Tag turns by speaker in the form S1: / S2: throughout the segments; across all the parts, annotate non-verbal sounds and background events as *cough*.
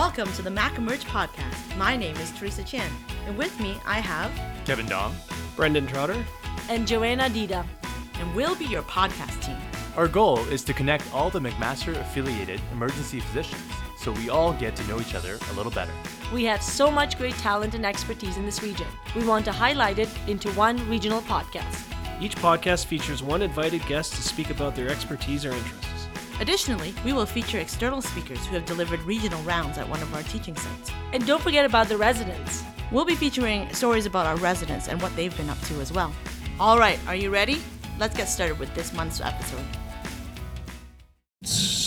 S1: Welcome to the Mac Emerge podcast. My name is Teresa Chan, and with me I have,
S2: Kevin Dong.
S3: Brendan Trotter.
S4: and Joanna Dida.
S1: and we'll be your podcast team.
S2: Our goal is to connect all the McMaster affiliated emergency physicians so we all get to know each other a little better.
S4: We have so much great talent and expertise in this region. We want to highlight it into one regional podcast.
S3: Each podcast features one invited guest to speak about their expertise or interests.
S1: Additionally, we will feature external speakers who have delivered regional rounds at one of our teaching sites.
S4: And don't forget about the residents.
S1: We'll be featuring stories about our residents and what they've been up to as well. All right, are you ready? Let's get started with this month's episode.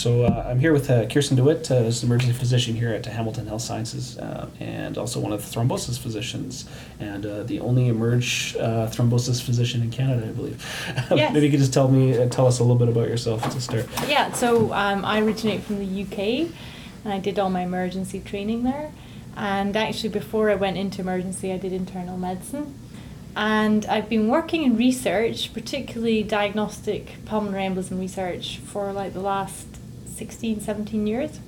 S5: So uh, I'm here with uh, Kerstin de Wit, uh, as an emergency physician here at Hamilton Health Sciences, uh, and also one of the thrombosis physicians, and uh, the only emerge uh, thrombosis physician in Canada, I believe. *laughs*
S6: Yes.
S5: Maybe you could just tell me, uh, tell us a little bit about yourself to start.
S6: Yeah, so um, I originate from the UK and I did all my emergency training there. And actually, before I went into emergency, I did internal medicine. And I've been working in research, particularly diagnostic pulmonary embolism research, for like the last 16, 17 years.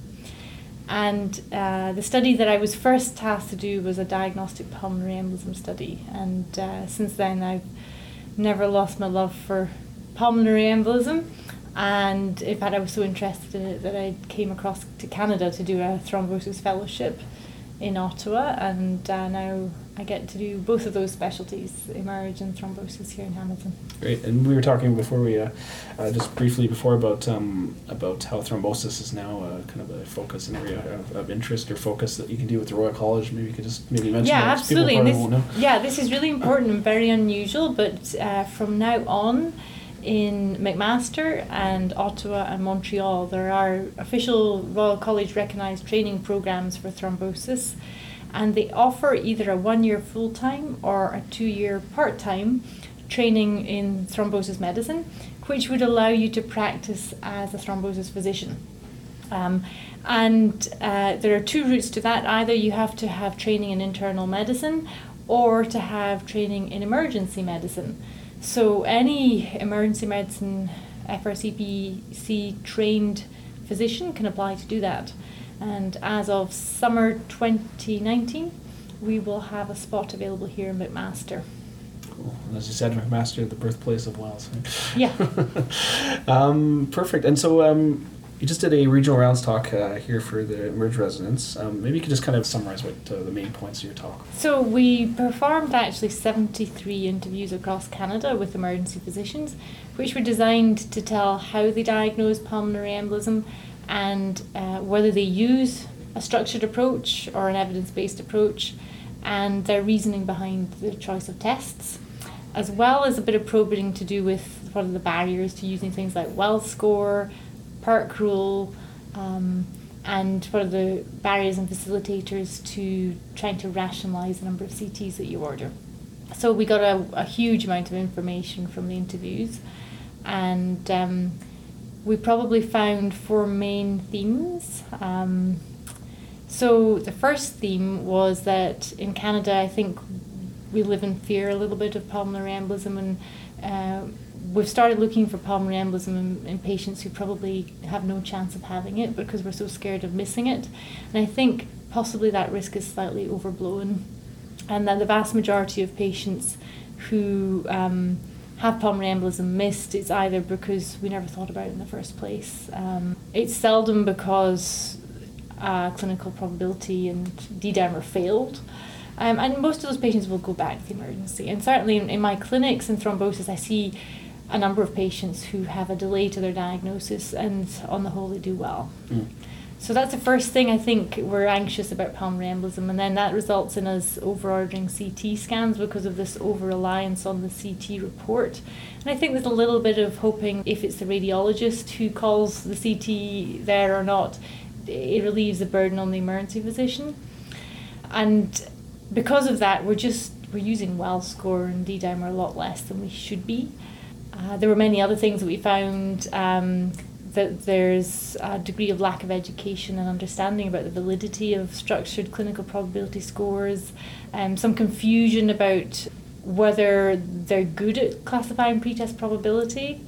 S6: And uh, the study that I was first tasked to do was a diagnostic pulmonary embolism study. And uh, since then, I've never lost my love for pulmonary embolism. And in fact, I was so interested in it that I came across to Canada to do a thrombosis fellowship in Ottawa. And uh, now I get to do both of those specialties, emerge and thrombosis here in Hamilton.
S5: Great. And we were talking before we, uh, uh, just briefly before about um, about how thrombosis is now uh, kind of a focus and area of, of interest or focus that you can do with the Royal College. Maybe you could just maybe mention
S6: yeah,
S5: that.
S6: absolutely. And this, yeah, this is really important and very unusual. But uh, from now on, in McMaster and Ottawa and Montreal, there are official Royal College recognised training programs for thrombosis, and they offer either a one-year full-time or a two-year part-time training in thrombosis medicine, which would allow you to practice as a thrombosis physician. Um, and uh, there are two routes to that. Either you have to have training in internal medicine or to have training in emergency medicine. So, any emergency medicine FRCPC trained physician can apply to do that. And as of summer 2019, we will have a spot available here in McMaster.
S5: Cool. And As you said, McMaster, the birthplace of Wells.
S6: Yeah. *laughs*
S5: um, perfect. And so um, you just did a regional rounds talk uh, here for the Emerge residents. Um, maybe you could just kind of summarize what uh, the main points of your talk.
S6: So we performed actually 73 interviews across Canada with emergency physicians, which were designed to tell how they diagnose pulmonary embolism and uh, whether they use a structured approach or an evidence-based approach and their reasoning behind the choice of tests, as well as a bit of probing to do with what are the barriers to using things like Wells score, PERC rule, um, and what are the barriers and facilitators to trying to rationalize the number of CTs that you order. So we got a, a huge amount of information from the interviews, and um, we probably found four main themes. Um, so the first theme was that in Canada, I think we live in fear a little bit of pulmonary embolism, and uh, we've started looking for pulmonary embolism in, in patients who probably have no chance of having it because we're so scared of missing it. And I think possibly that risk is slightly overblown, and that the vast majority of patients who um, have pulmonary embolism missed, it's either because we never thought about it in the first place. Um, it's seldom because uh, clinical probability and D-dimer failed. Um, and most of those patients will go back to the emergency. And certainly in, in my clinics in thrombosis, I see a number of patients who have a delay to their diagnosis, and on the whole, they do well.
S5: Mm.
S6: So that's the first thing I think we're anxious about pulmonary embolism, and then that results in us over ordering CT scans because of this over reliance on the CT report. And I think there's a little bit of hoping if it's the radiologist who calls the CT there or not, it relieves the burden on the emergency physician. And because of that, we're just we're using Wells score and D dimer a lot less than we should be. Uh, there were many other things that we found. Um, that there's a degree of lack of education and understanding about the validity of structured clinical probability scores, um, some confusion about whether they're good at classifying pretest probability.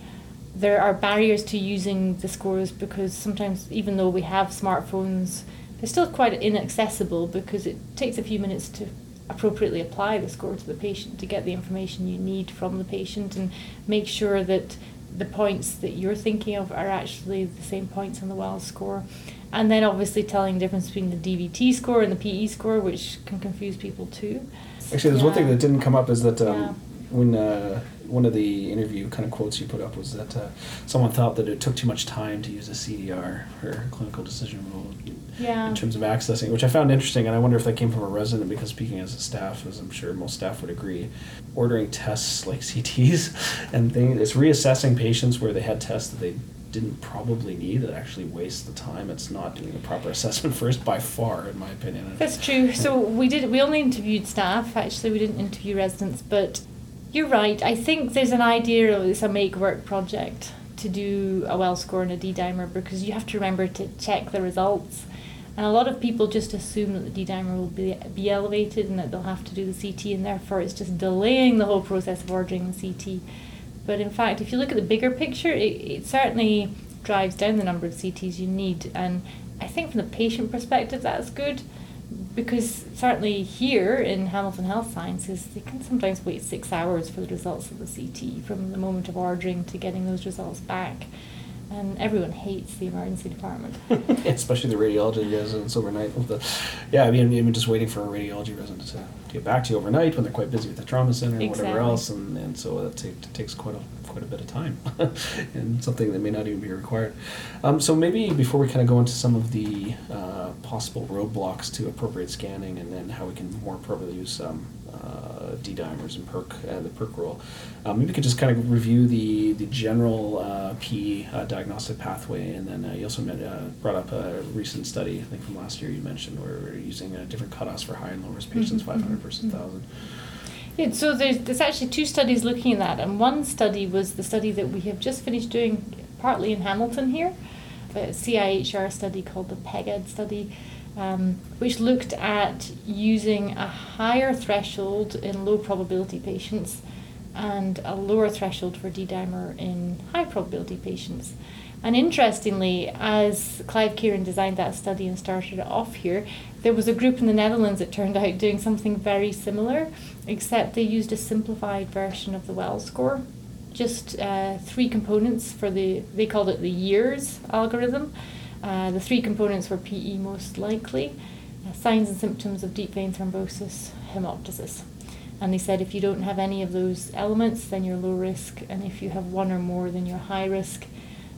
S6: There are barriers to using the scores because sometimes, even though we have smartphones, they're still quite inaccessible because it takes a few minutes to appropriately apply the score to the patient to get the information you need from the patient and make sure that the points that you're thinking of are actually the same points on the Wells score. And then obviously telling the difference between the DVT score and the PE score, which can confuse people too.
S5: Actually, there's one thing that didn't come up is that um,
S6: Yeah.
S5: when uh, one of the interview kind of quotes you put up was that uh, someone thought that it took too much time to use a CDR or clinical decision rule
S6: Yeah.
S5: in terms of accessing, which I found interesting, and I wonder if that came from a resident because speaking as a staff, as I'm sure most staff would agree, ordering tests like *laughs* CTs and things, it's reassessing patients where they had tests that they didn't probably need that actually wastes the time. It's not doing a proper *laughs* assessment first by far, in my opinion.
S6: That's true. So we did. We only interviewed staff. Actually, we didn't interview residents. But you're right. I think there's an idea of it's a make work project to do a well score and a D dimer because you have to remember to check the results. And a lot of people just assume that the D dimer will be, be elevated and that they'll have to do the CT, and therefore it's just delaying the whole process of ordering the CT. But in fact, if you look at the bigger picture, it, it certainly drives down the number of CTs you need. And I think from the patient perspective, that's good because certainly here in Hamilton Health Sciences, they can sometimes wait six hours for the results of the CT from the moment of ordering to getting those results back. And everyone hates the emergency department. *laughs* *laughs*
S5: Especially the radiology residents overnight with the, yeah, I mean, even just waiting for a radiology resident to get back to you overnight when they're quite busy with the trauma center and whatever else, and, and so that ta- takes quite a quite a bit of time, *laughs* and something that may not even be required. Um, so maybe before we kind of go into some of the uh, possible roadblocks to appropriate scanning, and then how we can more appropriately use um, uh, D dimers and PERC uh, the PERC rule. Um, maybe we could just kind of review the the general uh, P uh, diagnostic pathway, and then uh, you also met, uh, brought up a recent study, I think from last year you mentioned, where we're using uh, different cutoffs for high and low risk patients,
S6: Mhm,
S5: 500
S6: mhm,
S5: versus
S6: mhm.
S5: 1,000.
S6: Yeah, so there's, there's actually two studies looking at that, and one study was the study that we have just finished doing partly in Hamilton here, a CIHR study called the PEGeD study, um, which looked at using a higher threshold in low probability patients and a lower threshold for D-dimer in high probability patients. And interestingly, as Clive Kearon designed that study and started it off here, there was a group in the Netherlands it turned out doing something very similar, except they used a simplified version of the Wells score. Just uh, three components for the, they called it the YEARS algorithm. Uh, the three components were PE most likely, uh, signs and symptoms of deep vein thrombosis, hemoptysis. And they said if you don't have any of those elements, then you're low risk, and if you have one or more, then you're high risk.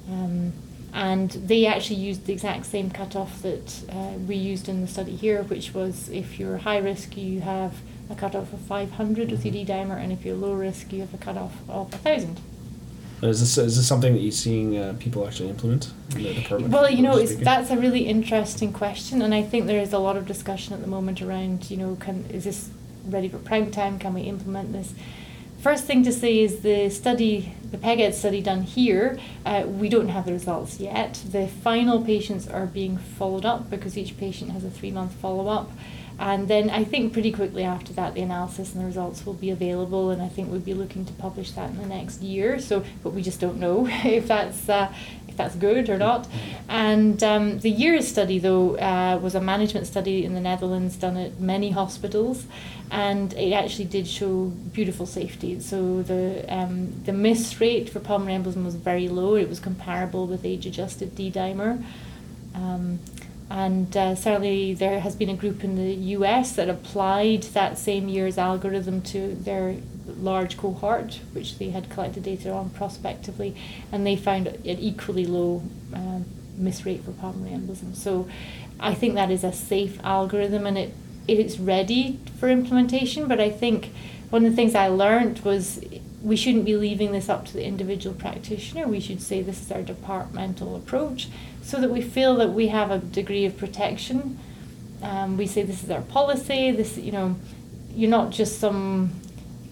S6: Um, and they actually used the exact same cutoff that uh, we used in the study here, which was if you're high risk, you have a cutoff of 500 with your D dimer, and if you're low risk, you have a cutoff of 1,000.
S5: Is this is this something that you're seeing uh, people actually implement in the department?
S6: Well, you know, it's, that's a really interesting question, and I think there is a lot of discussion at the moment around, you know, can is this ready for prime time? Can we implement this? First thing to say is the study, the PEGeD study done here, uh, we don't have the results yet. The final patients are being followed up because each patient has a three month follow up. And then I think pretty quickly after that, the analysis and the results will be available, and I think we'll be looking to publish that in the next year. So, but we just don't know *laughs* if that's uh, if that's good or not. And um, the YEARS study, though, uh, was a management study in the Netherlands done at many hospitals, and it actually did show beautiful safety. So the um, the miss rate for pulmonary embolism was very low. It was comparable with age-adjusted D-dimer. Um, and uh, certainly there has been a group in the US that applied that same YEARS algorithm to their large cohort, which they had collected data on prospectively, and they found an equally low um, miss rate for pulmonary embolism. So I think that is a safe algorithm and it, it is ready for implementation, but I think one of the things I learned was we shouldn't be leaving this up to the individual practitioner. We should say this is our departmental approach so that we feel that we have a degree of protection. Um, we say this is our policy. This, you know, you're not just some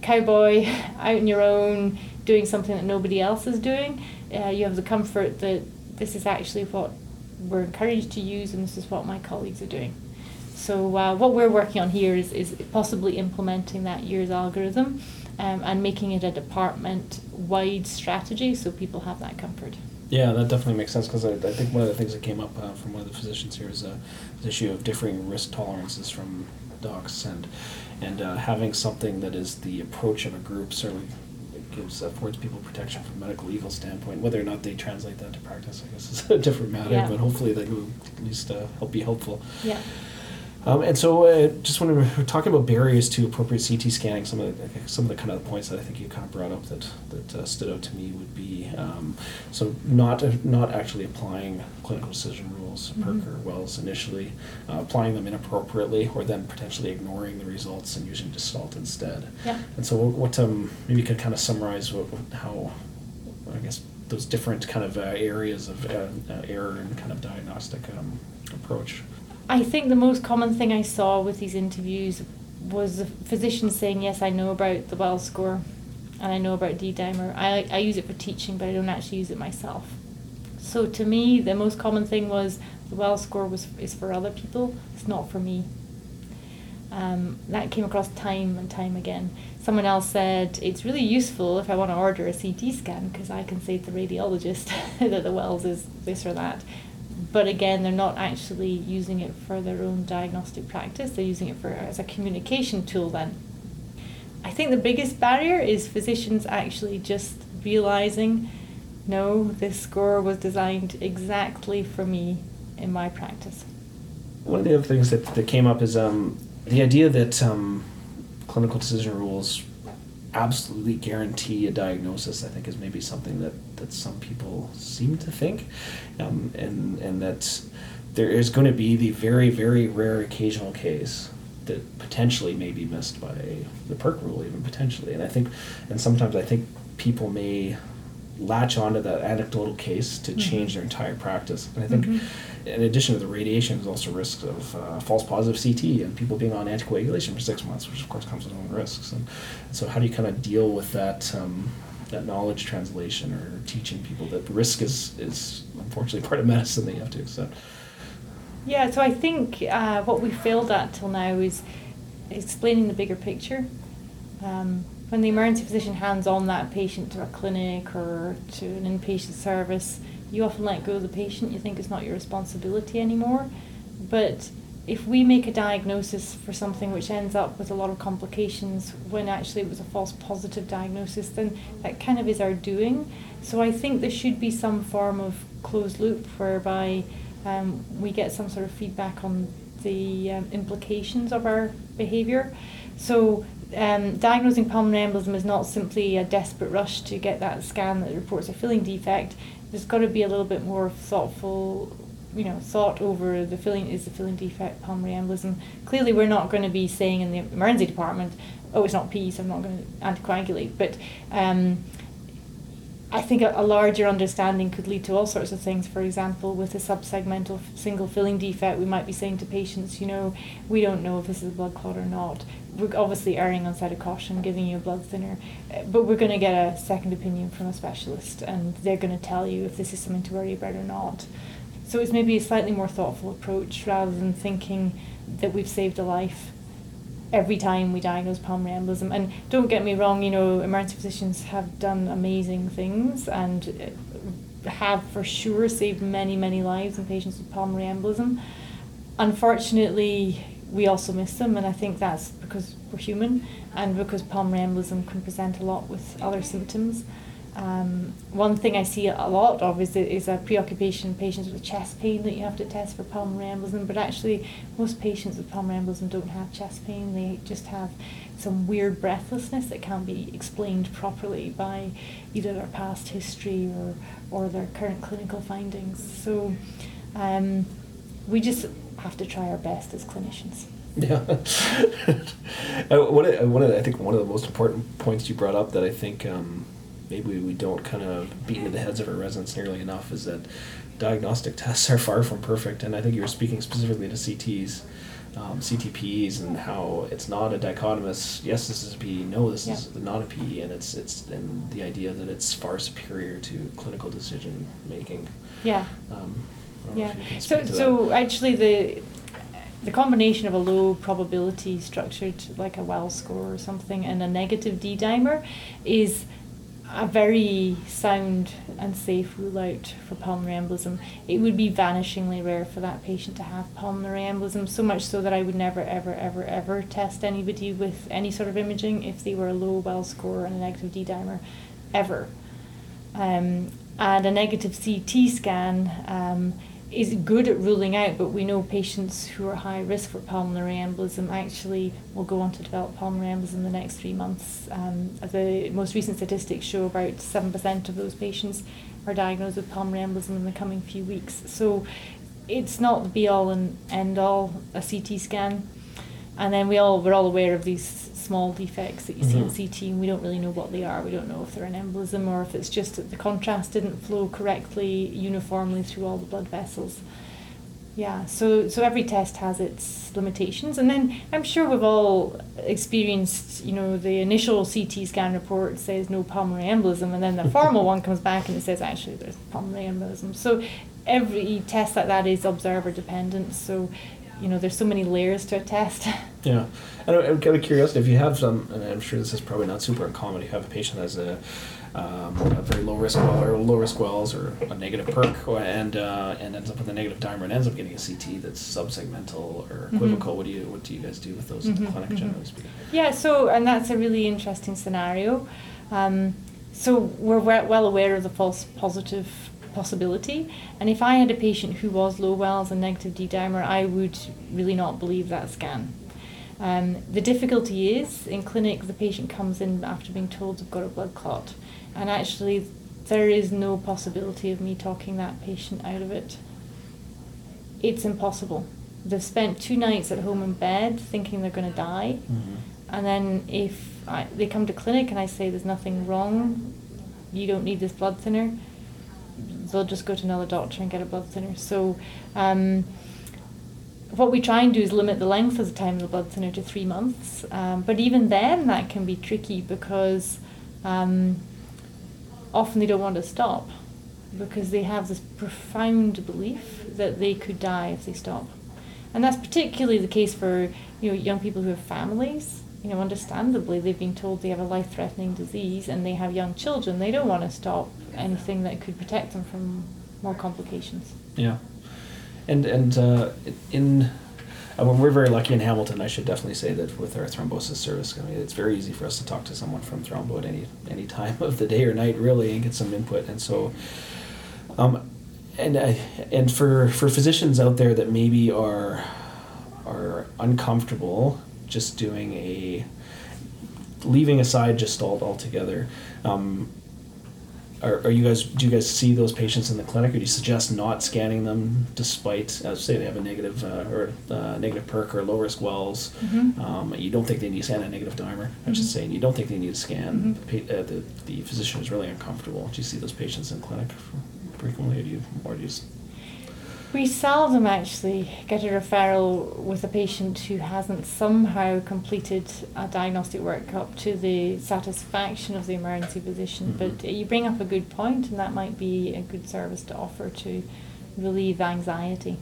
S6: cowboy *laughs* out on your own doing something that nobody else is doing. Uh, you have the comfort that this is actually what we're encouraged to use, and this is what my colleagues are doing. So uh, what we're working on here is, is possibly implementing that YEARS algorithm um, and making it a department-wide strategy so people have that comfort.
S5: Yeah, that definitely makes sense because I, I think one of the things that came up uh, from one of the physicians here is uh, the issue of differing risk tolerances from docs and and uh, having something that is the approach of a group certainly gives affords people protection from a medical legal standpoint. Whether or not they translate that to practice, I guess, is a different matter.
S6: Yeah.
S5: But hopefully, that will at least uh, help be helpful.
S6: Yeah.
S5: Um, and so, uh, just when we we're talking about barriers to appropriate CT scanning, some of the, some of the kind of points that I think you kind of brought up that that uh, stood out to me would be um, so not not actually applying clinical decision rules, PERC or Wells initially, uh, applying them inappropriately, or then potentially ignoring the results and using Gestalt instead.
S6: Yeah.
S5: And so, what, what um, maybe you could kind of summarize what, what how I guess those different kind of uh, areas of uh, uh, error and kind of diagnostic um, approach.
S6: I think the most common thing I saw with these interviews was the physicians saying, "Yes, I know about the Wells score, and I know about D-dimer. I I use it for teaching, but I don't actually use it myself." So to me, the most common thing was the Wells score was is for other people. It's not for me. Um, that came across time and time again. Someone else said it's really useful if I want to order a CT scan because I can say to the radiologist *laughs* that the Wells is this or that. But again, they're not actually using it for their own diagnostic practice. They're using it for as a communication tool. Then, I think the biggest barrier is physicians actually just realizing, no, this score was designed exactly for me in my practice.
S5: One of the other things that, that came up is um, the idea that um, clinical decision rules absolutely guarantee a diagnosis. I think is maybe something that, that some people seem to think, um, and and that there is going to be the very very rare occasional case that potentially may be missed by the PERC rule, even potentially. And I think, and sometimes I think people may latch onto that anecdotal case to change their entire practice. And I think,
S6: Mhm.
S5: in addition to the radiation, there's also risks of uh, false positive CT and people being on anticoagulation for six months, which of course comes with own risks. And so, how do you kind of deal with that? Um, that knowledge translation or teaching people that risk is, is unfortunately part of medicine that you have to accept.
S6: Yeah, so I think uh, what we failed at till now is explaining the bigger picture. Um, when the emergency physician hands on that patient to a clinic or to an inpatient service, you often let go of the patient. You think it's not your responsibility anymore. But if we make a diagnosis for something which ends up with a lot of complications when actually it was a false positive diagnosis, then that kind of is our doing. So I think there should be some form of closed loop whereby um, we get some sort of feedback on the um, implications of our behaviour. So um, diagnosing pulmonary embolism is not simply a desperate rush to get that scan that reports a filling defect. There's got to be a little bit more thoughtful, you know, thought over the filling is the filling defect pulmonary embolism. Clearly, we're not going to be saying in the emergency department, "Oh, it's not P, so I'm not going to anticoagulate." But um, I think a, a larger understanding could lead to all sorts of things. For example, with a subsegmental single filling defect, we might be saying to patients, you know, we don't know if this is a blood clot or not. We're obviously erring on side of caution, giving you a blood thinner, uh, but we're going to get a second opinion from a specialist, and they're going to tell you if this is something to worry about or not. So it's maybe a slightly more thoughtful approach rather than thinking that we've saved a life every time we diagnose pulmonary embolism. And don't get me wrong, you know, emergency physicians have done amazing things and uh, have for sure saved many, many lives in patients with pulmonary embolism. Unfortunately, we also miss them, and I think that's because we're human and because pulmonary embolism can present a lot with other symptoms. Um, one thing I see a lot of is, is a preoccupation in patients with chest pain that you have to test for pulmonary embolism, but actually most patients with pulmonary embolism don't have chest pain, they just have some weird breathlessness that can't be explained properly by either their past history or, or their current clinical findings. So um, we just have to try our best as clinicians.
S5: Yeah. *laughs* uh, one of, one I think one of the most important points you brought up that I think um, maybe we don't kind of beat into the heads of our residents nearly enough is that diagnostic tests are *laughs* far from perfect. And I think you were speaking specifically to CTs, um, CTPs, and how it's not a dichotomous. Yes, this is a PE. No, this is not a PE. And it's it's and the idea that it's far superior to clinical decision making.
S6: Yeah.
S5: Um, I don't know
S6: Yeah. So
S5: that.
S6: so actually the the combination of a low probability structured like a well score or something and a negative D dimer is a very sound and safe rule out for pulmonary embolism. It would be vanishingly rare for that patient to have pulmonary embolism, so much so that I would never, ever, ever, ever test anybody with any sort of imaging if they were a low well score and a negative D dimer, ever. Um, and a negative CT scan um, is good at ruling out, but we know patients who are high risk for pulmonary embolism actually will go on to develop pulmonary embolism in the next three months. Um, the most recent statistics show about 7% of those patients are diagnosed with pulmonary embolism in the coming few weeks. So it's not the be all and end all, a CT scan. And then we all, we're all aware of these small defects that you see in
S5: Mhm.
S6: CT and we don't really know what they are. We don't know if they're an embolism or if it's just that the contrast didn't flow correctly uniformly through all the blood vessels. Yeah, so so every test has its limitations, and then I'm sure we've all experienced, you know, the initial CT scan report says no pulmonary embolism, and then the formal *laughs* one comes back and it says actually there's pulmonary embolism. So every test like that is observer dependent. So, you know, there's so many layers to a test. *laughs*
S5: Yeah, and I'm kind of curious if you have some, and I'm sure this is probably not super uncommon. You have a patient that has a, um, a very low risk well or low risk wells or a negative PERC, or, and uh, and ends up with a negative dimer and ends up getting a CT that's subsegmental or
S6: Mhm.
S5: equivocal. What do you what do you guys do with those in the
S6: Mhm,
S5: clinic,
S6: mhm.
S5: generally speaking?
S6: Yeah, so and that's a really interesting scenario. Um, so we're well aware of the false positive possibility, and if I had a patient who was low wells and negative D dimer, I would really not believe that scan. Um, the difficulty is in clinic, the patient comes in after being told they've got a blood clot, and actually there is no possibility of me talking that patient out of it. It's impossible. They've spent two nights at home in bed thinking they're going to die. And then if I, they come to clinic and I say there's nothing wrong, you don't need this blood thinner, they'll just go to another doctor and get a blood thinner. So um, what we try and do is limit the length of the time of the blood thinner to three months. Um, but even then, that can be tricky because um, often they don't want to stop because they have this profound belief that they could die if they stop. And that's particularly the case for you know young people who have families. You know, understandably, they've been told they have a life-threatening disease, and they have young children. They don't want to stop anything that could protect them from more complications.
S5: Yeah, and and uh, in I mean, we're very lucky in Hamilton. I should definitely say that with our thrombosis service, I mean, it's very easy for us to talk to someone from Thrombo at any any time of the day or night, really, and get some input. And so, um, and I, and for for physicians out there that maybe are are uncomfortable just doing a leaving aside just all altogether. Um, are, are you guys do you guys see those patients in the clinic or do you suggest not scanning them despite uh, say they have a negative uh, or uh, negative PERC or low risk wells?
S6: Mhm.
S5: um, you don't think they need to scan a negative dimer? I should say and you don't think they need to scan.
S6: Mhm.
S5: the, uh, the, the physician is really uncomfortable. Do you see those patients in clinic frequently or do you or do you
S6: We seldom actually get a referral with a patient who hasn't somehow completed a diagnostic workup to the satisfaction of the emergency physician.
S5: Mhm.
S6: But you bring up a good point, and that might be a good service to offer to relieve anxiety.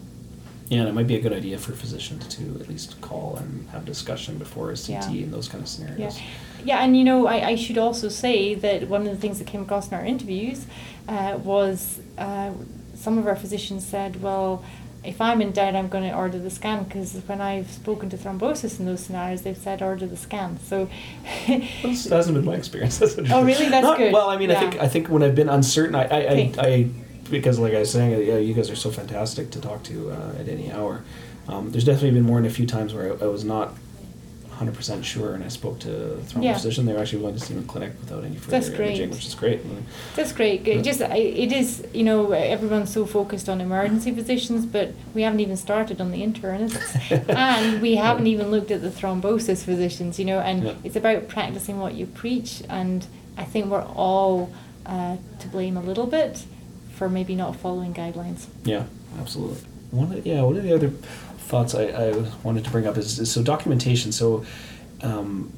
S5: yeah and it might be a good idea for physicians to at least call and have discussion before a CT
S6: Yeah.
S5: and those kind of
S6: Yeah,
S5: scenarios
S6: yeah, and you know, I, I should also say that one of the things that came across in our interviews uh, was uh, some of our physicians said, well, if I'm in doubt, I'm going to order the scan because when I've spoken to thrombosis in those scenarios, they've said order the scan. So, *laughs*
S5: Well, that hasn't been my experience. *laughs* That's
S6: Oh, really? That's
S5: Not-
S6: good.
S5: Well, I mean, I think I think when I've been uncertain, I I,
S6: Okay.
S5: I, I because like I was saying, yeah, you guys are so fantastic to talk to uh, at any hour. Um, there's definitely been more than a few times where I, I was not 100% sure, and I spoke to the thrombo
S6: Yeah.
S5: physician. They were actually willing to see me in clinic without any further
S6: That's great.
S5: imaging, which is great.
S6: That's great.
S5: Yeah.
S6: Just I- it is you know everyone's so focused on emergency physicians, but we haven't even started on the internists, *laughs* and we haven't even looked at the thrombosis physicians. You know, and
S5: Yeah.
S6: it's about practicing what you preach, and I think we're all uh, to blame a little bit for maybe not following guidelines.
S5: Yeah, absolutely. One of, yeah, one of the other thoughts I, I wanted to bring up is, is so documentation. So um,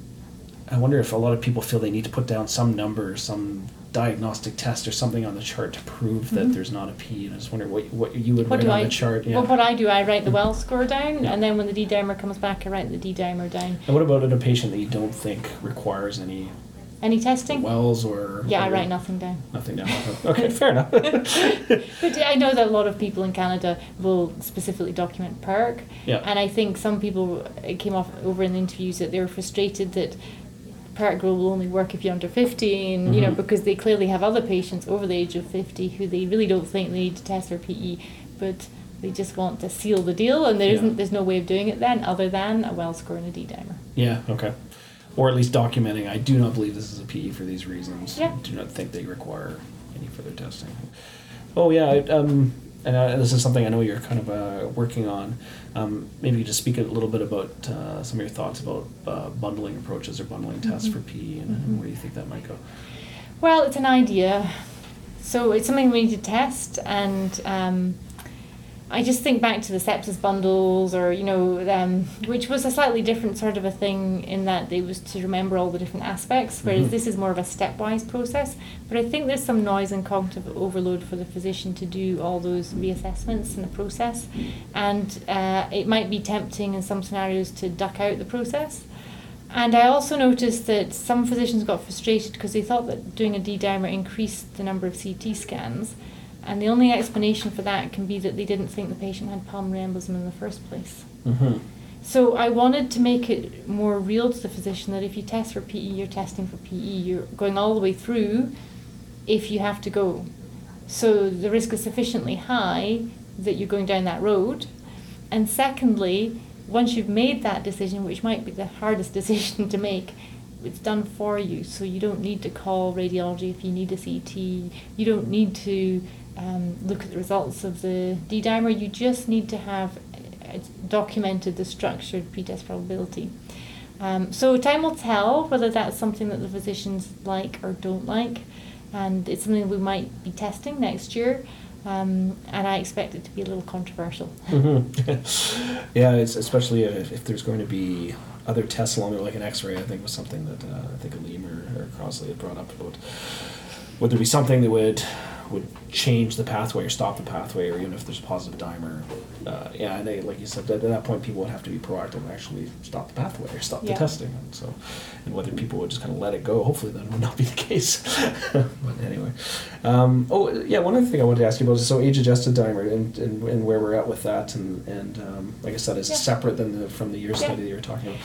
S5: I wonder if a lot of people feel they need to put down some number, some diagnostic test or something on the chart to prove that
S6: Mhm.
S5: there's not a P. And I just wonder what what you would
S6: What
S5: write on
S6: I?
S5: the chart. Yeah.
S6: Well, what I do, I write the well score down,
S5: Yeah.
S6: and then when the D dimer comes back, I write the D dimer down.
S5: and what about in a patient that you don't think requires any
S6: Any testing?
S5: wells or
S6: yeah, I write nothing down.
S5: nothing down. *laughs* Okay, fair enough. *laughs*
S6: But I know that a lot of people in Canada will specifically document PERC.
S5: Yeah.
S6: And I think some people, it came off over in the interviews that they were frustrated that PERC will only work if you're under 50, and, you know,
S5: Mhm.
S6: because they clearly have other patients over the age of 50 who they really don't think they need to test for PE, but they just want to seal the deal, and there
S5: Yeah.
S6: not there's no way of doing it then other than a well score and a D dimer.
S5: yeah, okay. Or at least documenting. I do not believe this is a PE for these reasons.
S6: Yeah.
S5: Do not think they require any further testing. Oh yeah, I, um, and uh, this is something I know you're kind of uh, working on. Um, maybe just speak a little bit about uh, some of your thoughts about uh, bundling approaches or bundling tests for PE and, and where you think that might go.
S6: Well, it's an idea. So it's something we need to test, and um, I just think back to the sepsis bundles, or you know, um, which was a slightly different sort of a thing in that it was to remember all the different aspects, whereas
S5: Mhm.
S6: this is more of a stepwise process. But I think there's some noise and cognitive overload for the physician to do all those reassessments in the process, and uh, it might be tempting in some scenarios to duck out the process. And I also noticed that some physicians got frustrated because they thought that doing a D dimer increased the number of CT scans. And the only explanation for that can be that they didn't think the patient had pulmonary embolism in the first place.
S5: Mm-hmm.
S6: So I wanted to make it more real to the physician that if you test for PE, you're testing for PE. You're going all the way through if you have to go. So the risk is sufficiently high that you're going down that road. And secondly, once you've made that decision, which might be the hardest *laughs* decision to make, it's done for you. So you don't need to call radiology if you need a CT. You don't need to um, look at the results of the D dimer. You just need to have uh, documented the structured pretest probability. Um, so time will tell whether that's something that the physicians like or don't like, and it's something we might be testing next year. Um, and I expect it to be a little controversial.
S5: Mm-hmm. *laughs* yeah, it's especially if, if there's going to be other tests along there, like an X-ray. I think was something that uh, I think Aleem or, or Crossley had brought up about would there be something that would would change the pathway or stop the pathway, or even if there's a positive dimer. Uh, yeah, and they, like you said, at that point, people would have to be proactive and actually stop the pathway or stop
S6: Yeah.
S5: the testing. And so, and whether people would just kind of let it go, hopefully that would not be the case. *laughs* but anyway, um, oh yeah, one other thing I wanted to ask you about is so age-adjusted dimer and, and, and where we're at with that, and and um, like I said, is
S6: Yeah.
S5: separate than the from the year
S6: Yeah.
S5: study that you were talking about.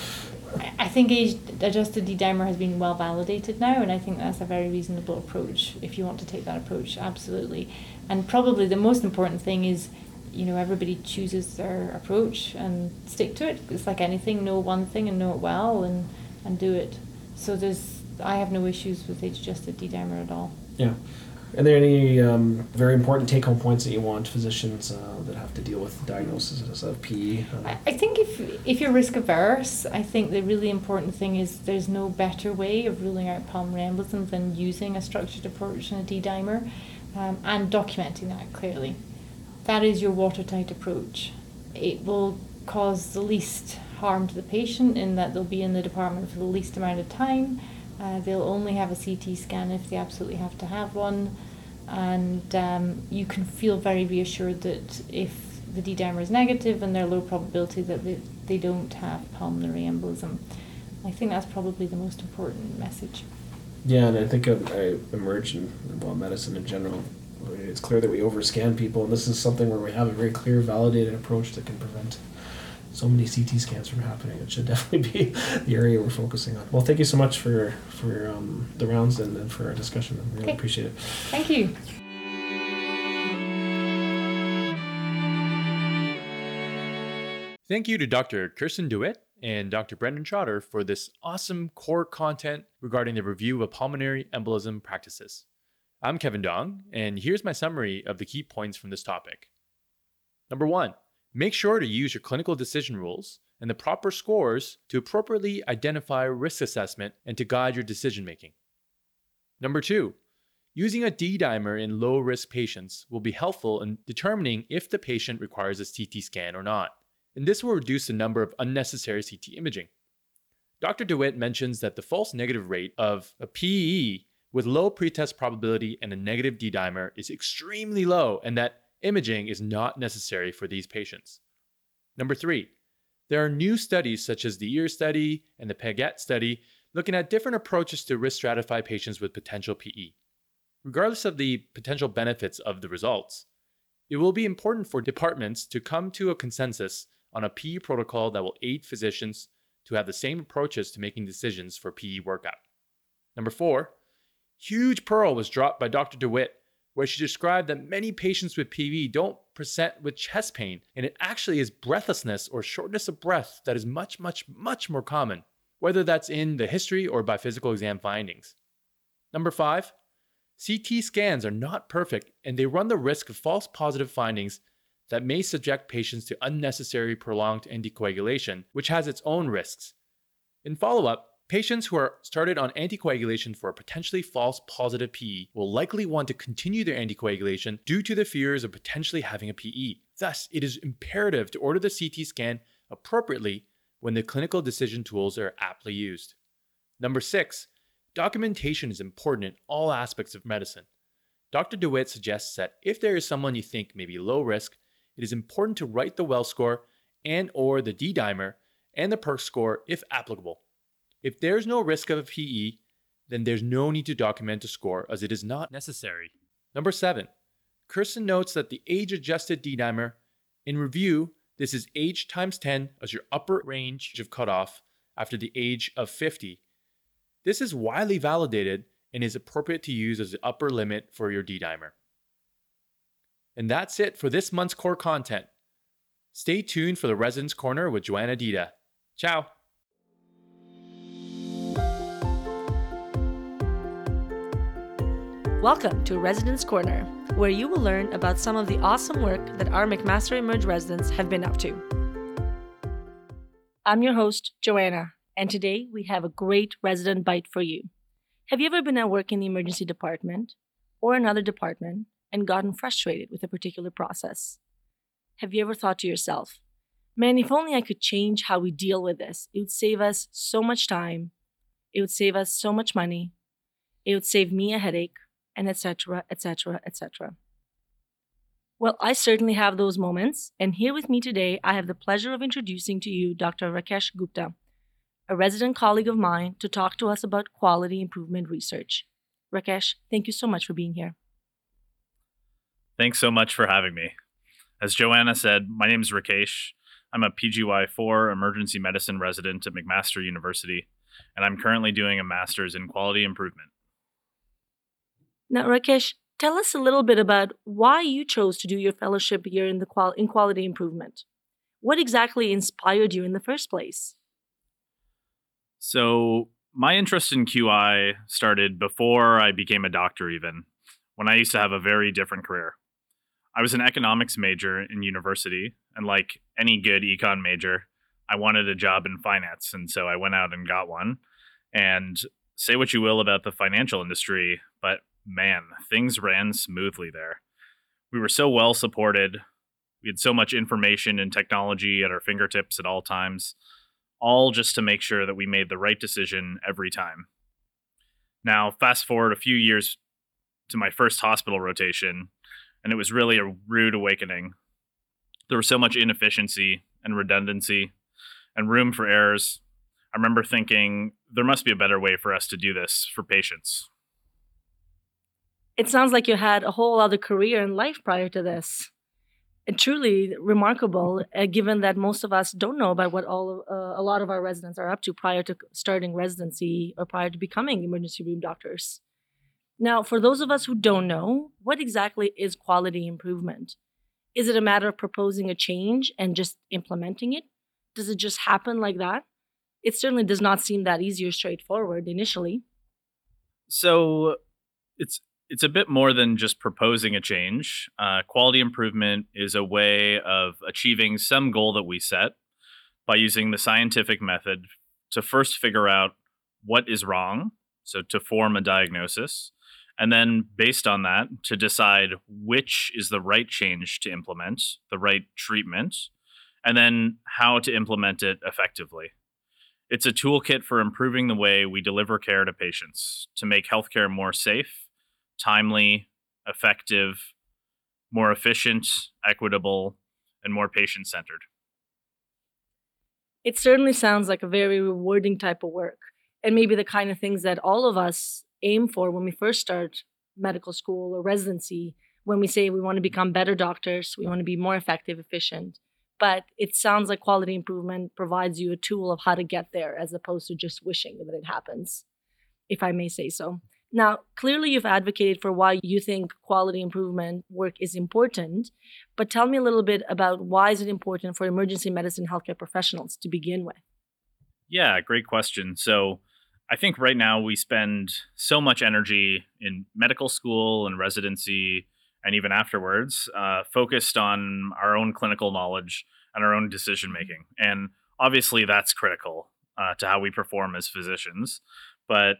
S6: I- think age adjusted D dimer has been well validated now, and I think that's a very reasonable approach if you want to take that approach, absolutely. And probably the most important thing is, you know, everybody chooses their approach and stick to it. It's like anything, know one thing and know it well and, and do it. So there's, I have no issues with age adjusted D dimer at all.
S5: Yeah. Are there any um, very important take-home points that you want physicians uh, that have to deal with diagnosis of PE? Uh,
S6: I, I think if if you're risk averse, I think the really important thing is there's no better way of ruling out pulmonary embolism than using a structured approach and a D dimer, um, and documenting that clearly. That is your watertight approach. It will cause the least harm to the patient in that they'll be in the department for the least amount of time. Uh, they'll only have a CT scan if they absolutely have to have one, and um, you can feel very reassured that if the D dimer is negative and they're low probability that they, they don't have pulmonary embolism. I think that's probably the most important message.
S5: Yeah, and I think uh, I emerge in well, medicine in general. It's clear that we overscan people, and this is something where we have a very clear, validated approach that can prevent so many CT scans from happening. It should *laughs* definitely be the area we're focusing on. Well, thank you so much for for um, the rounds and, and for our discussion. I really
S6: Okay.
S5: appreciate it.
S6: Thank you.
S2: Thank you to Dr. Kerstin de Wit and Dr. Brendan Trotter for this awesome core content regarding the review of pulmonary embolism practices. I'm Kevin Dong, and here's my summary of the key points from this topic. Number one, make sure to use your clinical decision rules and the proper scores to appropriately identify risk assessment and to guide your decision making. Number two, using a D dimer in low risk patients will be helpful in determining if the patient requires a CT scan or not and this will reduce the number of unnecessary CT imaging. Dr. de Wit mentions that the false negative rate of a PE with low pretest probability and a negative D dimer is extremely low, and that imaging is not necessary for these patients. Number three, there are new studies such as the EAR study and the PEGeD study looking at different approaches to risk stratify patients with potential PE. Regardless of the potential benefits of the results, it will be important for departments to come to a consensus on a PE protocol that will aid physicians to have the same approaches to making decisions for PE workout. Number four, huge pearl was dropped by Dr. de Wit, where she described that many patients with PV don't present with chest pain, and it actually is breathlessness or shortness of breath that is much, much, much more common, whether that's in the history or by physical exam findings. Number five, CT scans are not perfect and they run the risk of false positive findings that may subject patients to unnecessary prolonged anticoagulation, which has its own risks. In follow up, patients who are started on anticoagulation for a potentially false positive PE will likely want to continue their anticoagulation due to the fears of potentially having a PE. Thus, it is imperative to order the CT scan appropriately when the clinical decision tools are aptly used. Number six, documentation is important in all aspects of medicine. Dr. de Wit suggests that if there is someone you think may be low risk, it is important to write the well score and or the D-dimer and the PERC score if applicable. If there's no risk of a PE, then there's no need to document a score as it is not necessary. Number 7. Kerstin notes that the age-adjusted D-dimer in review, this is age times 10 as your upper range of cutoff after the age of 50. This is widely validated and is appropriate to use as the upper limit for your D-dimer. And that's it for this month's core content. Stay tuned for the Residence Corner with Joanna Dita. Ciao.
S4: Welcome to Residence Corner, where you will learn about some of the awesome work that our McMaster Emerge residents have been up to. I'm your host, Joanna, and today we have a great resident bite for you. Have you ever been at work in the emergency department or another department and gotten frustrated with a particular process? Have you ever thought to yourself, man, if only I could change how we deal with this, it would save us so much time, it would save us so much money, it would save me a headache, and etc., etc., etc. Well, I certainly have those moments, and here with me today, I have the pleasure of introducing to you Dr. Rakesh Gupta, a resident colleague of mine, to talk to us about quality improvement research. Rakesh, thank you so much for being here.
S7: Thanks so much for having me. As Joanna said, my name is Rakesh. I'm a PGY4 emergency medicine resident at McMaster University, and I'm currently doing a master's in quality improvement.
S4: Now, Rakesh, tell us a little bit about why you chose to do your fellowship here in the qual- in quality improvement. What exactly inspired you in the first place?
S7: So, my interest in QI started before I became a doctor, even when I used to have a very different career. I was an economics major in university, and like any good econ major, I wanted a job in finance, and so I went out and got one. And say what you will about the financial industry, man, things ran smoothly there. We were so well supported. We had so much information and technology at our fingertips at all times, all just to make sure that we made the right decision every time. Now, fast forward a few years to my first hospital rotation, and it was really a rude awakening. There was so much inefficiency and redundancy and room for errors. I remember thinking there must be a better way for us to do this for patients
S4: it sounds like you had a whole other career in life prior to this. And truly remarkable, uh, given that most of us don't know about what all of, uh, a lot of our residents are up to prior to starting residency or prior to becoming emergency room doctors. Now, for those of us who don't know, what exactly is quality improvement? Is it a matter of proposing a change and just implementing it? Does it just happen like that? It certainly does not seem that easy or straightforward initially.
S7: So, it's it's a bit more than just proposing a change. Uh, quality improvement is a way of achieving some goal that we set by using the scientific method to first figure out what is wrong, so to form a diagnosis, and then based on that, to decide which is the right change to implement, the right treatment, and then how to implement it effectively. It's a toolkit for improving the way we deliver care to patients to make healthcare more safe timely, effective, more efficient, equitable, and more patient centered.
S4: It certainly sounds like a very rewarding type of work. and maybe the kind of things that all of us aim for when we first start medical school or residency when we say we want to become better doctors, we want to be more effective, efficient. But it sounds like quality improvement provides you a tool of how to get there as opposed to just wishing that it happens, if I may say so. Now, clearly, you've advocated for why you think quality improvement work is important, but tell me a little bit about why is it important for emergency medicine healthcare professionals to begin with?
S7: Yeah, great question. So, I think right now we spend so much energy in medical school and residency and even afterwards uh, focused on our own clinical knowledge and our own decision making. And obviously, that's critical uh, to how we perform as physicians. But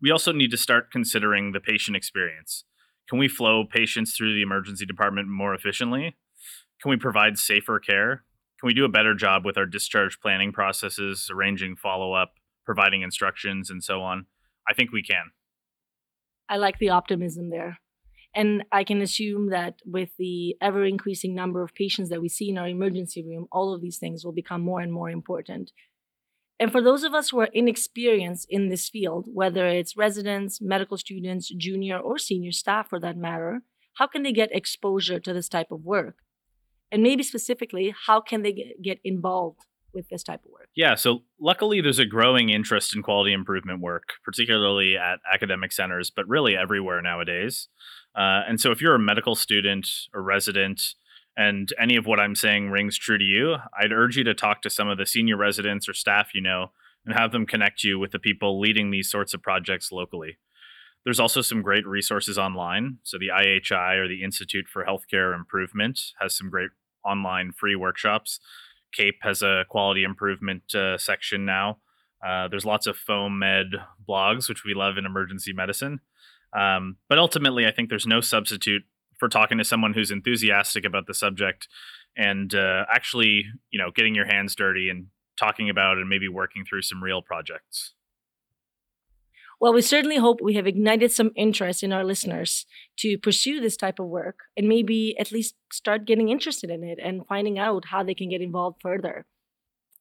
S7: we also need to start considering the patient experience. Can we flow patients through the emergency department more efficiently? Can we provide safer care? Can we do a better job with our discharge planning processes, arranging follow up, providing instructions, and so on? I think we can.
S4: I like the optimism there. And I can assume that with the ever increasing number of patients that we see in our emergency room, all of these things will become more and more important. And for those of us who are inexperienced in this field, whether it's residents, medical students, junior or senior staff for that matter, how can they get exposure to this type of work? And maybe specifically, how can they get involved with this type of work?
S7: Yeah, so luckily there's a growing interest in quality improvement work, particularly at academic centers, but really everywhere nowadays. Uh, and so if you're a medical student or resident, and any of what I'm saying rings true to you, I'd urge you to talk to some of the senior residents or staff you know and have them connect you with the people leading these sorts of projects locally. There's also some great resources online. So the IHI or the Institute for Healthcare Improvement has some great online free workshops. CAEP has a quality improvement uh, section now. Uh, there's lots of FOAMed blogs, which we love in emergency medicine. Um, but ultimately, I think there's no substitute for talking to someone who's enthusiastic about the subject and uh, actually, you know, getting your hands dirty and talking about and maybe working through some real projects.
S4: Well, we certainly hope we have ignited some interest in our listeners to pursue this type of work and maybe at least start getting interested in it and finding out how they can get involved further.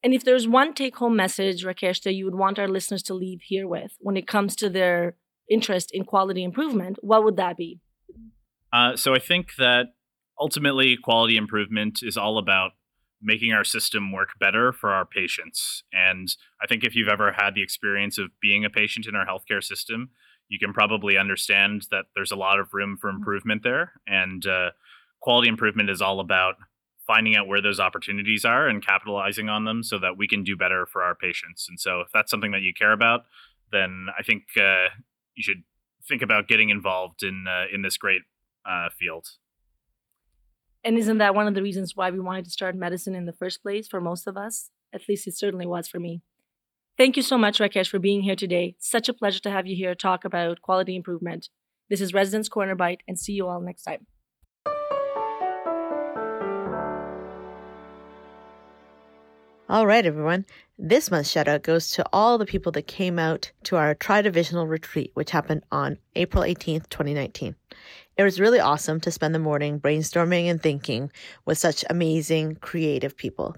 S4: And if there's one take home message, Rakesh, that you would want our listeners to leave here with when it comes to their interest in quality improvement, what would that be?
S7: Uh, so I think that ultimately quality improvement is all about making our system work better for our patients. And I think if you've ever had the experience of being a patient in our healthcare system, you can probably understand that there's a lot of room for mm-hmm. improvement there. And uh, quality improvement is all about finding out where those opportunities are and capitalizing on them so that we can do better for our patients. And so if that's something that you care about, then I think uh, you should think about getting involved in uh, in this great uh, field.
S4: And isn't that one of the reasons why we wanted to start medicine in the first place for most of us? At least it certainly was for me. Thank you so much, Rakesh, for being here today. Such a pleasure to have you here talk about quality improvement. This is Residents Corner Bite, and see you all next time.
S1: All right, everyone. This month's shout out goes to all the people that came out to our tri divisional retreat, which happened on April 18th, 2019. It was really awesome to spend the morning brainstorming and thinking with such amazing, creative people.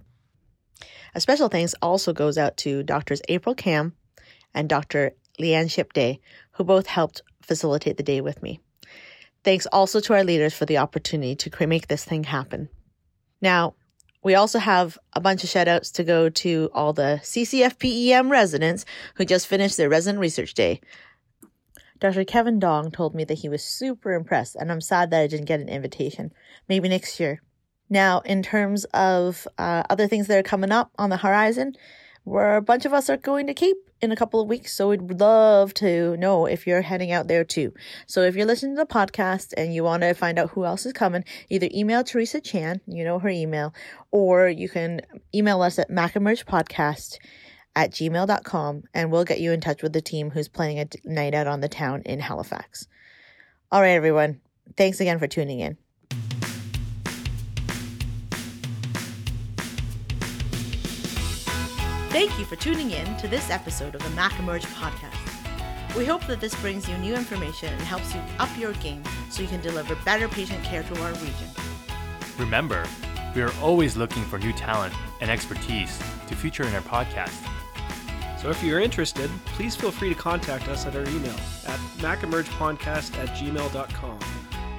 S1: A special thanks also goes out to Doctors April Kam and Dr. Leanne Shipday, who both helped facilitate the day with me. Thanks also to our leaders for the opportunity to make this thing happen. Now, we also have a bunch of shout outs to go to all the CCFPEM residents who just finished their resident research day. Dr. Kevin Dong told me that he was super impressed, and I'm sad that I didn't get an invitation. Maybe next year. Now, in terms of uh, other things that are coming up on the horizon, where a bunch of us are going to CAEP in a couple of weeks. So we'd love to know if you're heading out there too. So if you're listening to the podcast and you want to find out who else is coming, either email Teresa Chan, you know her email, or you can email us at macemergepodcast at gmail.com and we'll get you in touch with the team who's planning a night out on the town in Halifax. All right, everyone. Thanks again for tuning in. Thank you for tuning in to this episode of the MacEmerge podcast. We hope that this brings you new information and helps you up your game so you can deliver better patient care to our region.
S2: Remember, we are always looking for new talent and expertise to feature in our podcast.
S3: So if you're interested, please feel free to contact us at our email at macemergepodcast at gmail.com.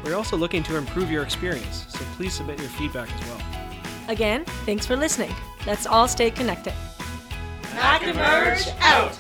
S3: We're also looking to improve your experience, so please submit your feedback as well.
S4: Again, thanks for listening. Let's all stay connected.
S1: Mac Emerge out!